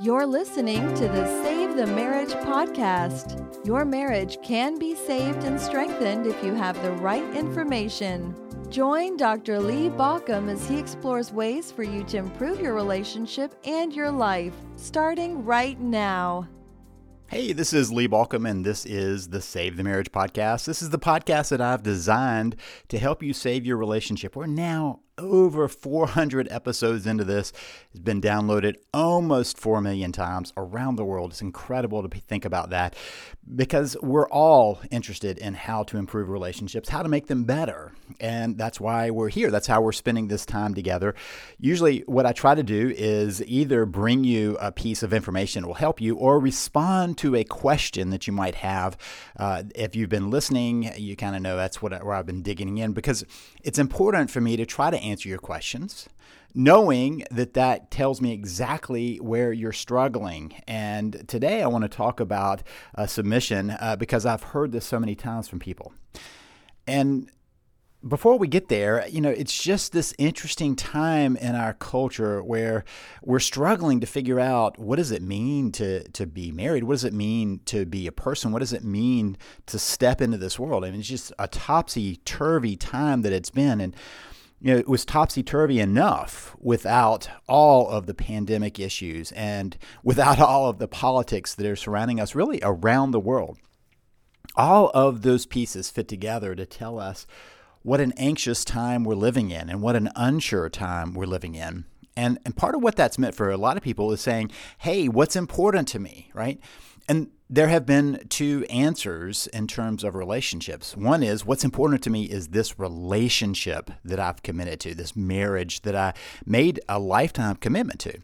You're listening to the Save the Marriage podcast. Your marriage can be saved and strengthened if you have the right information. Join Dr. Lee Baucom as he explores ways for you to improve your relationship and your life, starting right now. Hey, this is Lee Baucom, and this is the Save the Marriage podcast. This is the podcast that I've designed to help you save your relationship. We're now over 400 episodes into this. It's been downloaded almost 4 million times around the world. It's incredible to think about that because we're all interested in how to improve relationships, how to make them better. And that's why we're here. That's how we're spending this time together. Usually, what I try to do is either bring you a piece of information that will help you or respond to a question that you might have. Uh, if you've been listening, you kind of know that's what, where I've been digging in because it's important for me to try to answer your questions, knowing that that tells me exactly where you're struggling. And today I want to talk about a submission uh, because I've heard this so many times from people. And before we get there, you know, it's just this interesting time in our culture where we're struggling to figure out what does it mean to to be married? What does it mean to be a person? What does it mean to step into this world? I mean, it's just a topsy turvy time that it's been, and you know, it was topsy turvy enough without all of the pandemic issues and without all of the politics that are surrounding us, really around the world. All of those pieces fit together to tell us what an anxious time we're living in and what an unsure time we're living in. And, and part of what that's meant for a lot of people is saying, hey, what's important to me, right? And there have been two answers in terms of relationships. One is what's important to me is this relationship that I've committed to, this marriage that I made a lifetime commitment to.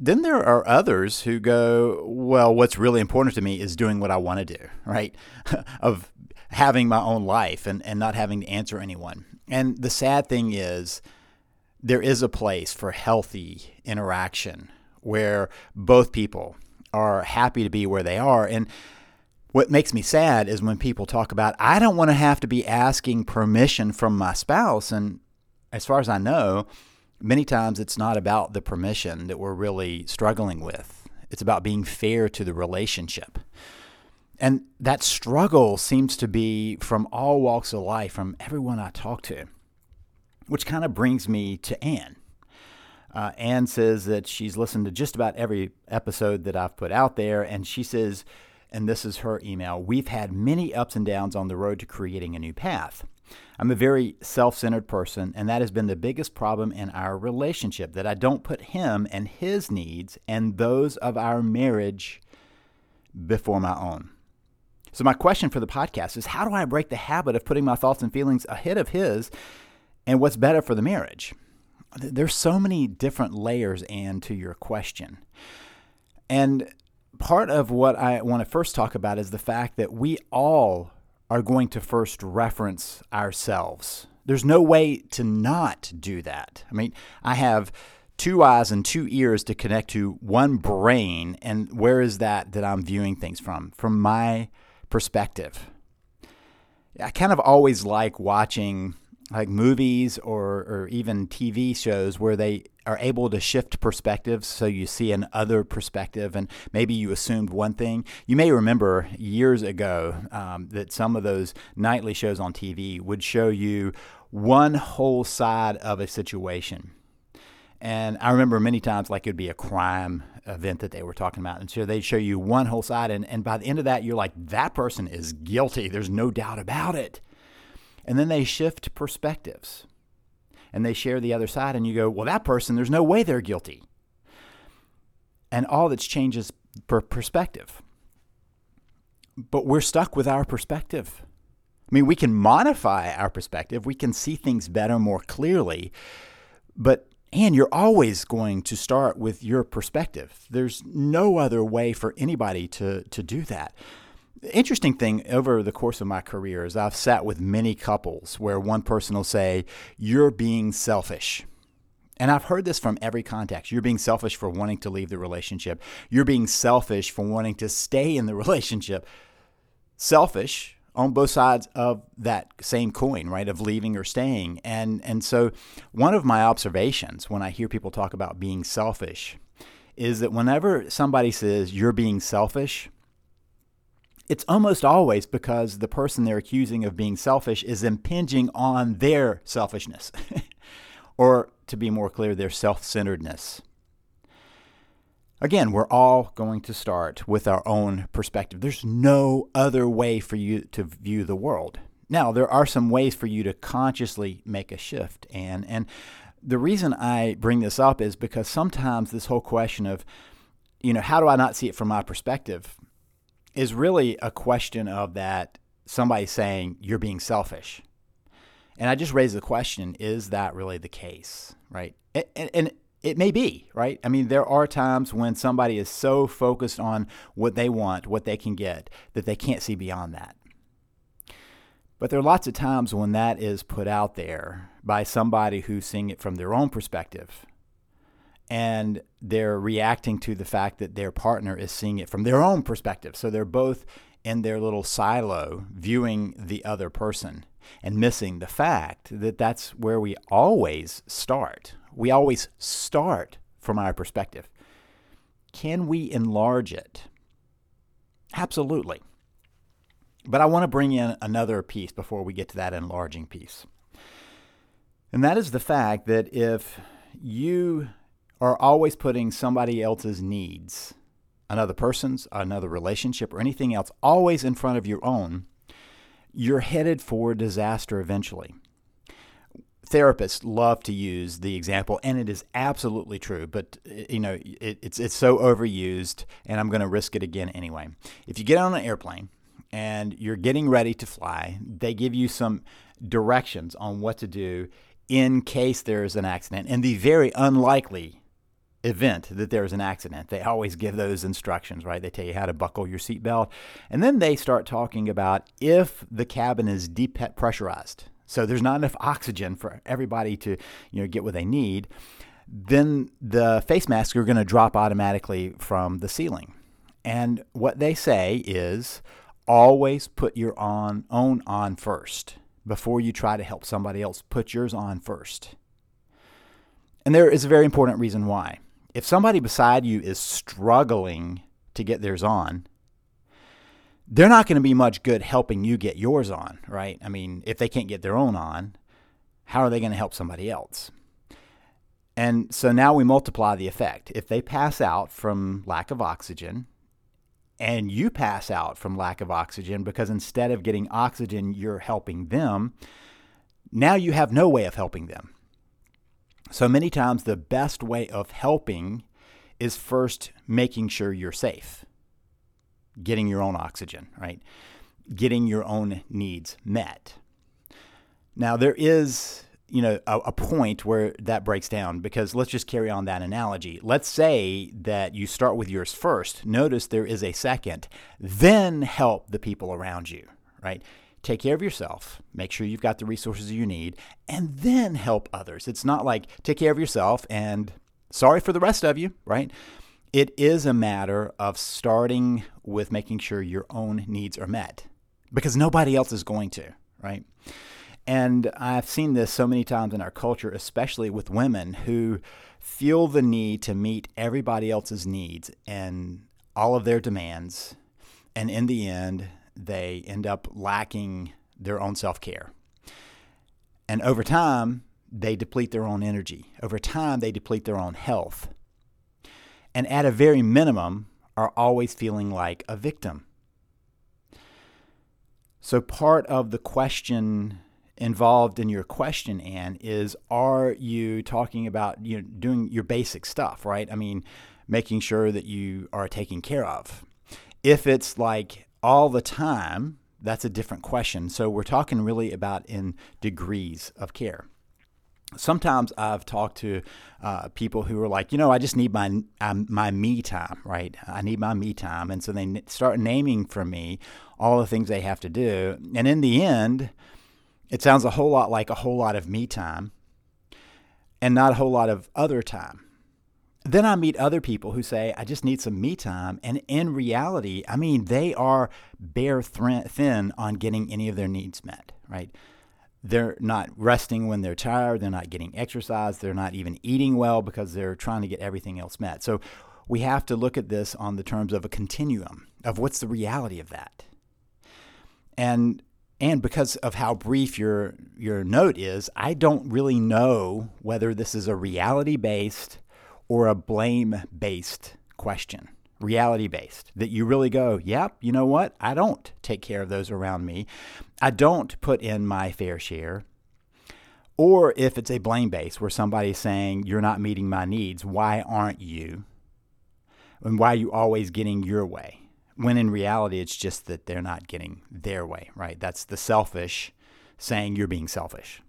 Then there are others who go, well, what's really important to me is doing what I want to do, right? of having my own life and, and not having to answer anyone. And the sad thing is, there is a place for healthy interaction where both people are happy to be where they are. And what makes me sad is when people talk about, I don't want to have to be asking permission from my spouse. And as far as I know, many times it's not about the permission that we're really struggling with, it's about being fair to the relationship. And that struggle seems to be from all walks of life, from everyone I talk to, which kind of brings me to Anne. Uh, Anne says that she's listened to just about every episode that I've put out there, and she says, and this is her email We've had many ups and downs on the road to creating a new path. I'm a very self centered person, and that has been the biggest problem in our relationship that I don't put him and his needs and those of our marriage before my own. So, my question for the podcast is how do I break the habit of putting my thoughts and feelings ahead of his and what's better for the marriage? There's so many different layers and to your question. And part of what I want to first talk about is the fact that we all are going to first reference ourselves. There's no way to not do that. I mean, I have two eyes and two ears to connect to one brain, and where is that that I'm viewing things from? From my perspective. I kind of always like watching like movies or, or even TV shows where they are able to shift perspectives so you see an other perspective and maybe you assumed one thing. You may remember years ago um, that some of those nightly shows on TV would show you one whole side of a situation. And I remember many times, like it'd be a crime event that they were talking about. And so they'd show you one whole side. And, and by the end of that, you're like, that person is guilty. There's no doubt about it. And then they shift perspectives and they share the other side, and you go, well, that person, there's no way they're guilty. And all that's changed is per perspective. But we're stuck with our perspective. I mean, we can modify our perspective, we can see things better, more clearly, but and you're always going to start with your perspective. There's no other way for anybody to, to do that interesting thing over the course of my career is I've sat with many couples where one person will say, You're being selfish. And I've heard this from every context. You're being selfish for wanting to leave the relationship. You're being selfish for wanting to stay in the relationship. Selfish on both sides of that same coin, right? Of leaving or staying. And and so one of my observations when I hear people talk about being selfish is that whenever somebody says you're being selfish, it's almost always because the person they're accusing of being selfish is impinging on their selfishness, or to be more clear, their self centeredness. Again, we're all going to start with our own perspective. There's no other way for you to view the world. Now, there are some ways for you to consciously make a shift. And, and the reason I bring this up is because sometimes this whole question of, you know, how do I not see it from my perspective? Is really a question of that somebody saying you're being selfish. And I just raise the question is that really the case, right? And, and, it may be, right? I mean, there are times when somebody is so focused on what they want, what they can get, that they can't see beyond that. But there are lots of times when that is put out there by somebody who's seeing it from their own perspective and they're reacting to the fact that their partner is seeing it from their own perspective. So they're both in their little silo viewing the other person and missing the fact that that's where we always start. We always start from our perspective. Can we enlarge it? Absolutely. But I want to bring in another piece before we get to that enlarging piece. And that is the fact that if you are always putting somebody else's needs, another person's, another relationship, or anything else, always in front of your own, you're headed for disaster eventually. Therapists love to use the example, and it is absolutely true. But you know, it, it's it's so overused, and I'm going to risk it again anyway. If you get on an airplane and you're getting ready to fly, they give you some directions on what to do in case there's an accident. And the very unlikely event that there's an accident. They always give those instructions, right? They tell you how to buckle your seatbelt. And then they start talking about if the cabin is deep pressurized, so there's not enough oxygen for everybody to, you know, get what they need, then the face masks are going to drop automatically from the ceiling. And what they say is always put your on, own on first before you try to help somebody else. Put yours on first. And there is a very important reason why if somebody beside you is struggling to get theirs on, they're not going to be much good helping you get yours on, right? I mean, if they can't get their own on, how are they going to help somebody else? And so now we multiply the effect. If they pass out from lack of oxygen, and you pass out from lack of oxygen because instead of getting oxygen, you're helping them, now you have no way of helping them. So many times, the best way of helping is first making sure you're safe, getting your own oxygen, right? Getting your own needs met. Now, there is you know a, a, point where that breaks down because let's just carry on that analogy. Let's say that you start with yours first. Notice there is a second. Then help the people around you right take care of yourself, make sure you've got the resources you need, and then help others. It's not like take care of yourself and sorry for the rest of you, right? It is a matter of starting with making sure your own needs are met because nobody else is going to, right? And I've seen this so many times in our culture, especially with women who feel the need to meet everybody else's needs and all of their demands. And in the end, they end up lacking their own self care. And over time, they deplete their own energy. Over time, they deplete their own health. And at a very minimum, are always feeling like a victim. So, part of the question involved in your question, Anne, is are you talking about you know, doing your basic stuff, right? I mean, making sure that you are taken care of. If it's like all the time, that's a different question. So we're talking really about in degrees of care. Sometimes I've talked to uh, people who are like, you know, I just need my um, my me time, right? I need my me time, and so they start naming for me all the things they have to do, and in the end, it sounds a whole lot like a whole lot of me time, and not a whole lot of other time. Then I meet other people who say, I just need some me time. And in reality, I mean, they are bare thin on getting any of their needs met, right? They're not resting when they're tired. They're not getting exercise. They're not even eating well because they're trying to get everything else met. So we have to look at this on the terms of a continuum of what's the reality of that. And and because of how brief your your note is, I don't really know whether this is a reality based or a blame based question. Reality based. That you really go, yep, you know what? I don't take care of those around me. I don't put in my fair share. Or if it's a blame based where somebody's saying, you're not meeting my needs, why aren't you? And why are you always getting your way? When in reality, it's just that they're not getting their way, right? That's the selfish saying you're being selfish.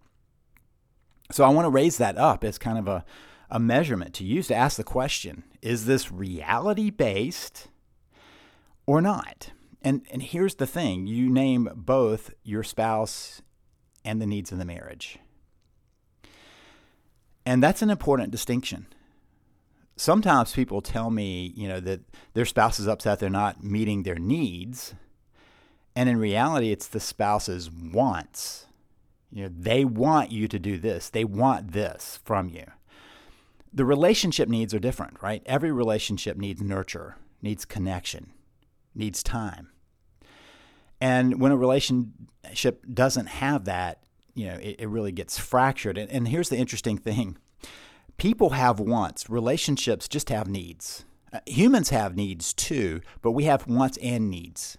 So I want to raise that up as kind of a, a measurement to use to ask the question is this reality based or not? And, and here's the thing you name both your spouse and the needs of the marriage. And that's an important distinction. Sometimes people tell me, you know, that their spouse is upset they're not meeting their needs. And in reality, it's the spouse's wants. You know, they want you to do this. They want this from you the relationship needs are different, right? Every relationship needs nurture, needs connection, needs time. And when a relationship doesn't have that, you know, it, it really gets fractured. And, and here's the interesting thing people have wants, relationships just have needs. Uh, humans have needs too, but we have wants and needs.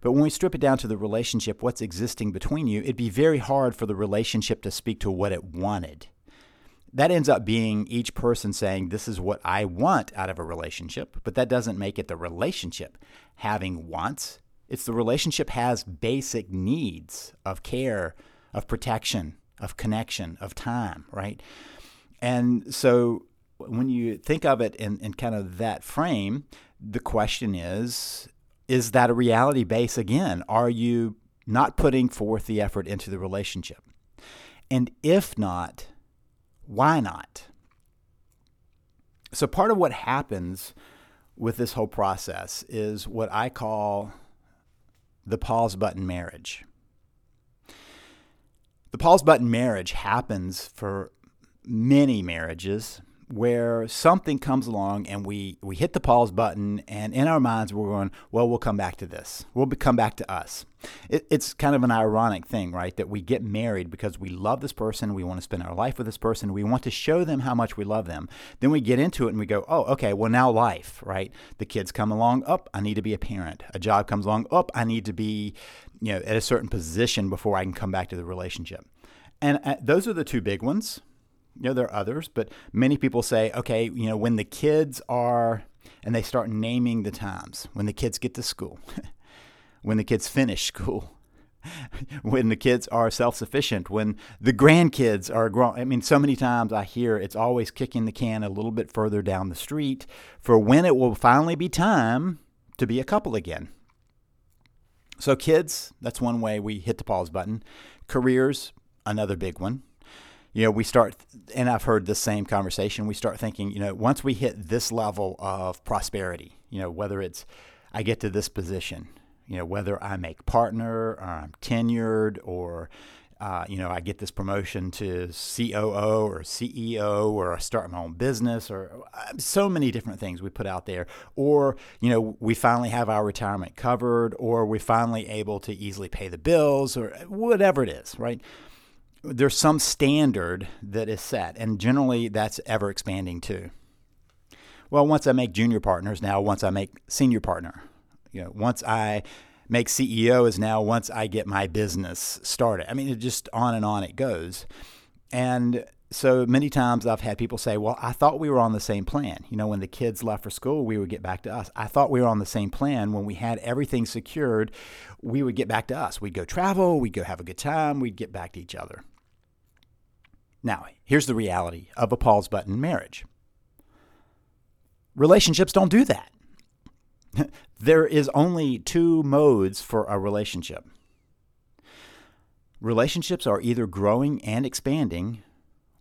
But when we strip it down to the relationship, what's existing between you, it'd be very hard for the relationship to speak to what it wanted that ends up being each person saying, This is what I want out of a relationship, but that doesn't make it the relationship having wants. It's the relationship has basic needs of care, of protection, of connection, of time, right? And so when you think of it in, in kind of that frame, the question is is that a reality base again? Are you not putting forth the effort into the relationship? And if not, why not? So, part of what happens with this whole process is what I call the pause button marriage. The pause button marriage happens for many marriages where something comes along and we, we hit the pause button, and in our minds, we're going, well, we'll come back to this. We'll be, come back to us. It, it's kind of an ironic thing, right? That we get married because we love this person, we want to spend our life with this person, we want to show them how much we love them. Then we get into it and we go, oh, okay, well, now life, right? The kids come along, up, oh, I need to be a parent. A job comes along, up, oh, I need to be, you know, at a certain position before I can come back to the relationship. And uh, those are the two big ones you know, there are others, but many people say, okay, you know, when the kids are, and they start naming the times, when the kids get to school, when the kids finish school, when the kids are self sufficient, when the grandkids are grown. I mean, so many times I hear it's always kicking the can a little bit further down the street for when it will finally be time to be a couple again. So, kids, that's one way we hit the pause button. Careers, another big one you know, we start, and I've heard the same conversation. We start thinking, you know, once we hit this level of prosperity, you know, whether it's I get to this position, you know, whether I make partner or I'm tenured or, uh, you know, I get this promotion to COO or CEO or I start my own business or uh, so many different things we put out there. Or, you know, we finally have our retirement covered or we're finally able to easily pay the bills or whatever it is, right? There's some standard that is set, and generally that's ever expanding too. Well, once I make junior partners, now once I make senior partner, you know, once I make CEO is now once I get my business started. I mean, it just on and on it goes. And so many times I've had people say, Well, I thought we were on the same plan. You know, when the kids left for school, we would get back to us. I thought we were on the same plan. When we had everything secured, we would get back to us. We'd go travel, we'd go have a good time, we'd get back to each other. Now, here's the reality of a pause button marriage relationships don't do that. there is only two modes for a relationship. Relationships are either growing and expanding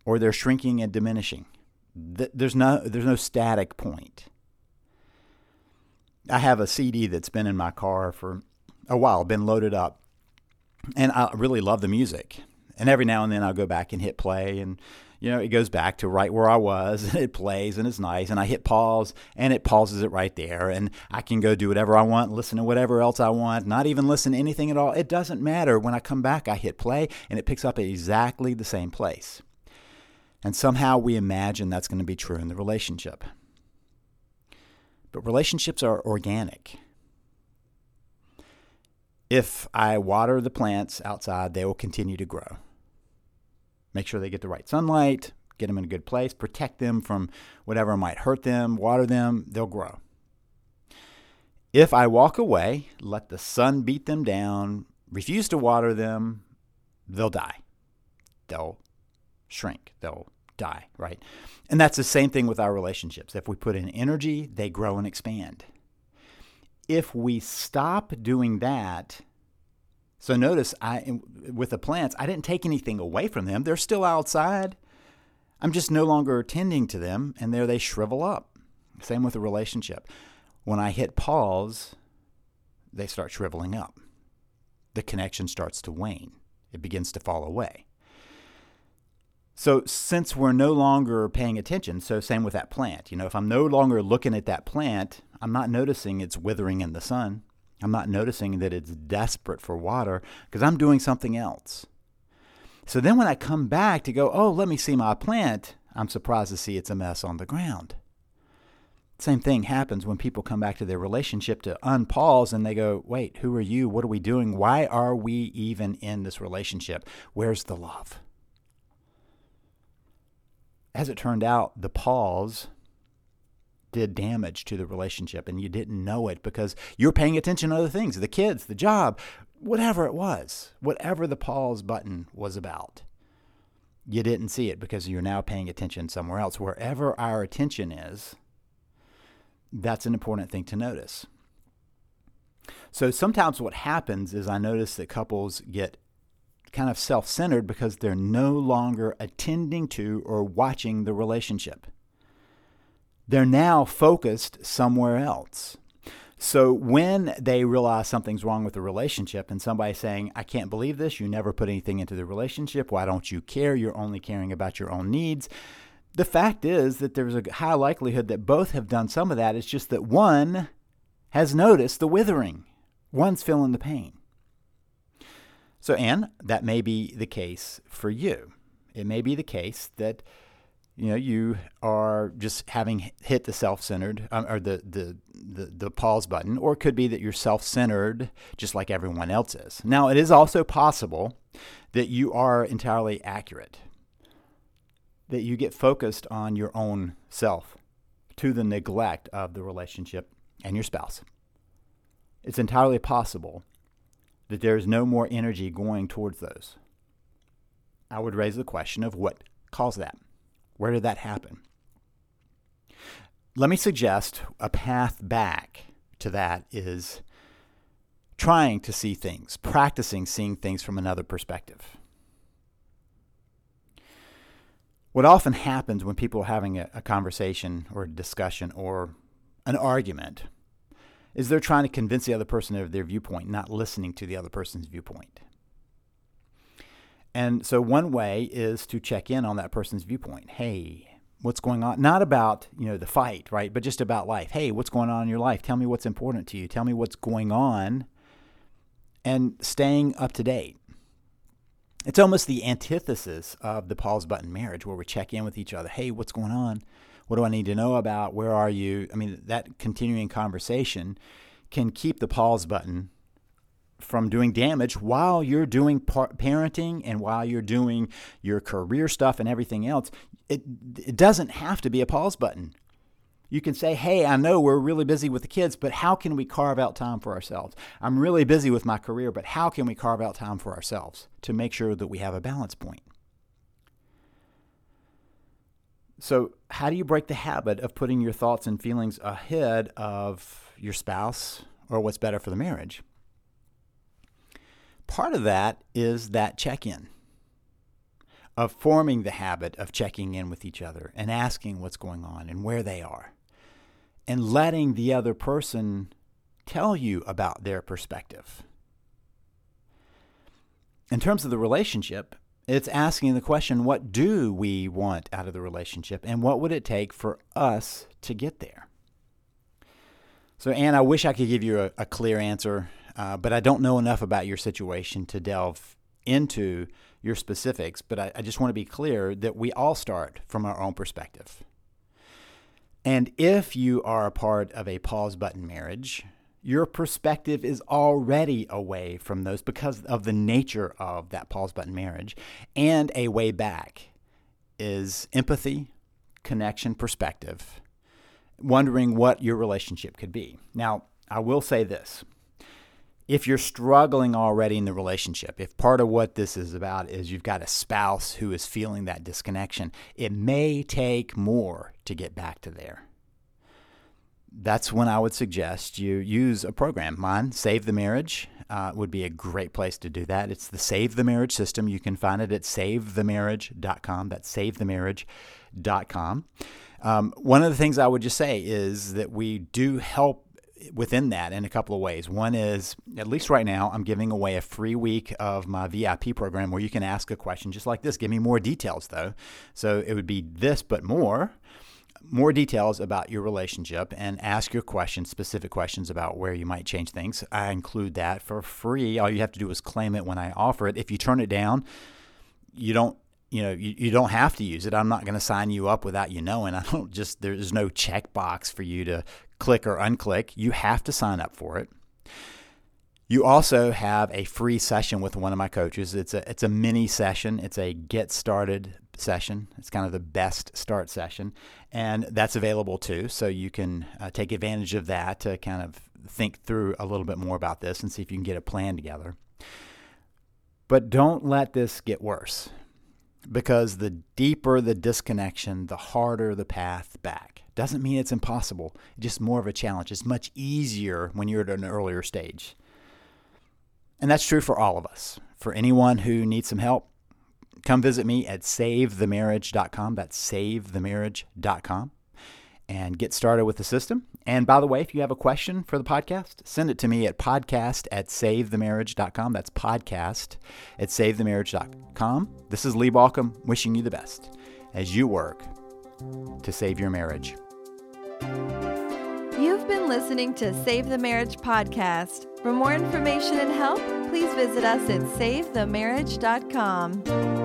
or they're shrinking and diminishing. There's no there's no static point. I have a CD that's been in my car for a while, been loaded up, and I really love the music. And every now and then I'll go back and hit play, and you know it goes back to right where I was, and it plays and it's nice. And I hit pause, and it pauses it right there, and I can go do whatever I want, listen to whatever else I want, not even listen to anything at all. It doesn't matter. When I come back, I hit play, and it picks up at exactly the same place. And somehow we imagine that's going to be true in the relationship. But relationships are organic. If I water the plants outside, they will continue to grow. Make sure they get the right sunlight, get them in a good place, protect them from whatever might hurt them, water them, they'll grow. If I walk away, let the sun beat them down, refuse to water them, they'll die. They'll shrink. They'll die, right? And that's the same thing with our relationships. If we put in energy, they grow and expand. If we stop doing that, so notice I with the plants, I didn't take anything away from them. They're still outside. I'm just no longer tending to them and there they shrivel up. Same with a relationship. When I hit pause, they start shriveling up. The connection starts to wane. It begins to fall away. So since we're no longer paying attention, so same with that plant. You know, if I'm no longer looking at that plant, I'm not noticing it's withering in the sun. I'm not noticing that it's desperate for water because I'm doing something else. So then when I come back to go, oh, let me see my plant, I'm surprised to see it's a mess on the ground. Same thing happens when people come back to their relationship to unpause and they go, wait, who are you? What are we doing? Why are we even in this relationship? Where's the love? as it turned out, the pause did damage to the relationship and you didn't know it because you're paying attention to other things the kids, the job, whatever it was, whatever the pause button was about. You didn't see it because you're now paying attention somewhere else. Wherever our attention is, that's an important thing to notice. So sometimes what happens is I notice that couples get kind of self centered because they're no longer attending to or watching the relationship. They're now focused somewhere else. So when they realize something's wrong with the relationship and somebody's saying, I can't believe this, you never put anything into the relationship, why don't you care? You're only caring about your own needs. The fact is that there's a high likelihood that both have done some of that. It's just that one has noticed the withering, one's feeling the pain. So, Anne, that may be the case for you. It may be the case that you know you are just having hit the self-centered um, or the, the the the pause button, or it could be that you're self-centered just like everyone else is. Now, it is also possible that you are entirely accurate. That you get focused on your own self to the neglect of the relationship and your spouse. It's entirely possible that there is no more energy going towards those. I would raise the question of what caused that. Where did that happen? Let me suggest a path back to that is trying to see things, practicing seeing things from another perspective. What often happens when people are having a, a conversation or a discussion or an argument is they're trying to convince the other person of their viewpoint, not listening to the other person's viewpoint. And so one way is to check in on that person's viewpoint. Hey, what's going on? Not about, you know, the fight, right? But just about life. Hey, what's going on in your life? Tell me what's important to you. Tell me what's going on and staying up to date. It's almost the antithesis of the pause button marriage where we check in with each other. Hey, what's going on? What do I need to know about? Where are you? I mean, that continuing conversation can keep the pause button from doing damage while you're doing par- parenting and while you're doing your career stuff and everything else. It, it doesn't have to be a pause button. You can say, hey, I know we're really busy with the kids, but how can we carve out time for ourselves? I'm really busy with my career, but how can we carve out time for ourselves to make sure that we have a balance point? So, how do you break the habit of putting your thoughts and feelings ahead of your spouse or what's better for the marriage? Part of that is that check in of forming the habit of checking in with each other and asking what's going on and where they are, and letting the other person tell you about their perspective. In terms of the relationship, it's asking the question what do we want out of the relationship and what would it take for us to get there? So, Anne, I wish I could give you a, a clear answer, uh, but I don't know enough about your situation to delve into your specifics. But I, I just want to be clear that we all start from our own perspective. And if you are a part of a pause button marriage, your perspective is already away from those because of the nature of that pause button marriage. And a way back is empathy, connection, perspective, wondering what your relationship could be. Now, I will say this. If you're struggling already in the relationship, if part of what this is about is you've got a spouse who is feeling that disconnection, it may take more to get back to there that's when I would suggest you use a program. Mine, Save the Marriage, uh, would be a great place to do that. It's the Save the Marriage system. You can find it at savethemarriage.com. That's savethemarriage.com. Um, one of the things I would just say is that we do help within that in a couple of ways. One is, at least right now, I'm giving away a free week of my VIP program where you can ask a question just like this. Give me more details, though. So it would be this, but more more details about your relationship and ask your questions, specific questions about where you might change things. I include that for free. All you have to do is claim it when I offer it. If you turn it down, you don't you know you, you don't have to use it i'm not going to sign you up without you knowing i don't just there's no checkbox for you to click or unclick you have to sign up for it you also have a free session with one of my coaches it's a it's a mini session it's a get started session. It's kind of the best start session, and that's available too. So you can uh, take advantage of that to kind of think through a little bit more about this and see if you can get a plan together. But don't let this get worse because the deeper the disconnection, the harder the path back. Doesn't mean it's impossible, just more of a challenge. It's much easier when you're at an earlier stage. And that's true for all of us. For anyone who needs some help, come visit me at savethemarriage.com. That's savethemarriage.com and get started with the system. And by the way, if you have a question for the podcast, send it to me at podcast at savethemarriage.com. That's podcast at savethemarriage.com. This is Lee Baucom wishing you the best as you work to save your marriage. You've been listening to Save the Marriage podcast. For more information and help, please visit us at savethemarriage.com.